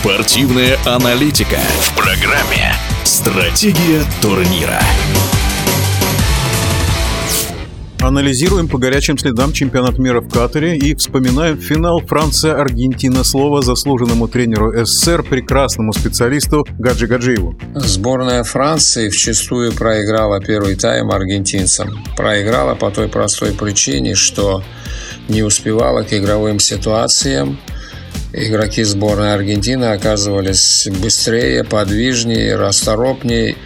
Спортивная аналитика в программе «Стратегия турнира». Анализируем по горячим следам чемпионат мира в Катаре и вспоминаем финал Франция-Аргентина. Слово заслуженному тренеру СССР, прекрасному специалисту Гаджи Гаджиеву. Сборная Франции вчастую проиграла первый тайм аргентинцам. Проиграла по той простой причине, что не успевала к игровым ситуациям. Игроки сборной Аргентины оказывались быстрее, подвижнее, расторопнее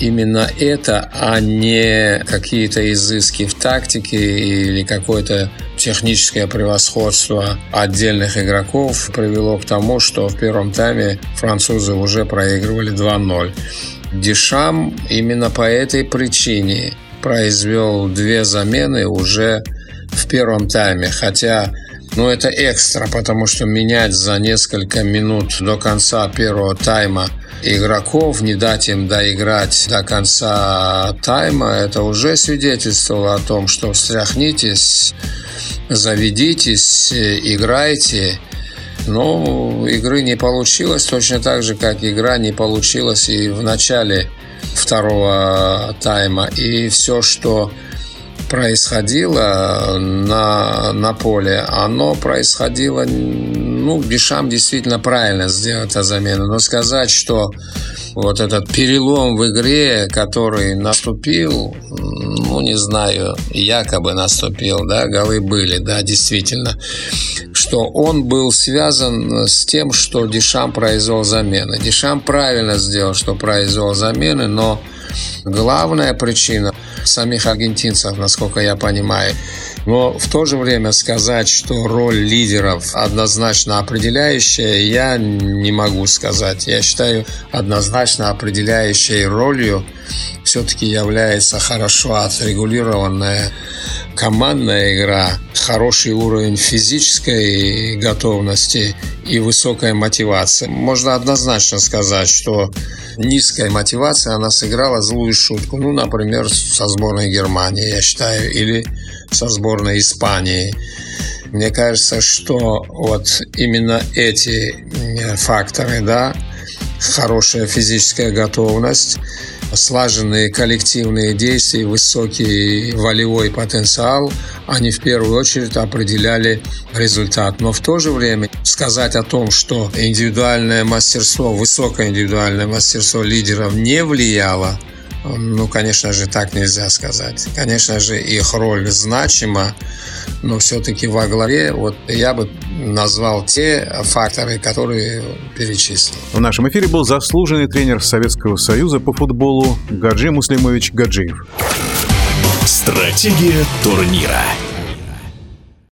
именно это, а не какие-то изыски в тактике или какое-то техническое превосходство отдельных игроков привело к тому, что в первом тайме французы уже проигрывали 2-0. Дешам именно по этой причине произвел две замены уже в первом тайме, хотя ну, это экстра, потому что менять за несколько минут до конца первого тайма игроков, не дать им доиграть до конца тайма, это уже свидетельствовало о том, что встряхнитесь, заведитесь, играйте. Но игры не получилось точно так же, как игра не получилась и в начале второго тайма. И все, что происходило на, на поле, оно происходило, ну, Дешам действительно правильно сделал эту замену, но сказать, что вот этот перелом в игре, который наступил, ну, не знаю, якобы наступил, да, голы были, да, действительно, что он был связан с тем, что Дешам произвел замены. Дешам правильно сделал, что произвел замены, но главная причина самих аргентинцев, насколько я понимаю. Но в то же время сказать, что роль лидеров однозначно определяющая, я не могу сказать. Я считаю, однозначно определяющей ролью все-таки является хорошо отрегулированная командная игра, хороший уровень физической готовности и высокая мотивация. Можно однозначно сказать, что низкая мотивация, она сыграла злую шутку. Ну, например, со сборной Германии, я считаю, или со сборной Испании. Мне кажется, что вот именно эти э, факторы, да, хорошая физическая готовность, слаженные коллективные действия, высокий волевой потенциал, они в первую очередь определяли результат. Но в то же время сказать о том, что индивидуальное мастерство, высокое индивидуальное мастерство лидеров не влияло ну, конечно же, так нельзя сказать. Конечно же, их роль значима, но все-таки во главе вот я бы назвал те факторы, которые перечислил. В нашем эфире был заслуженный тренер Советского Союза по футболу Гаджи Муслимович Гаджиев. Стратегия турнира.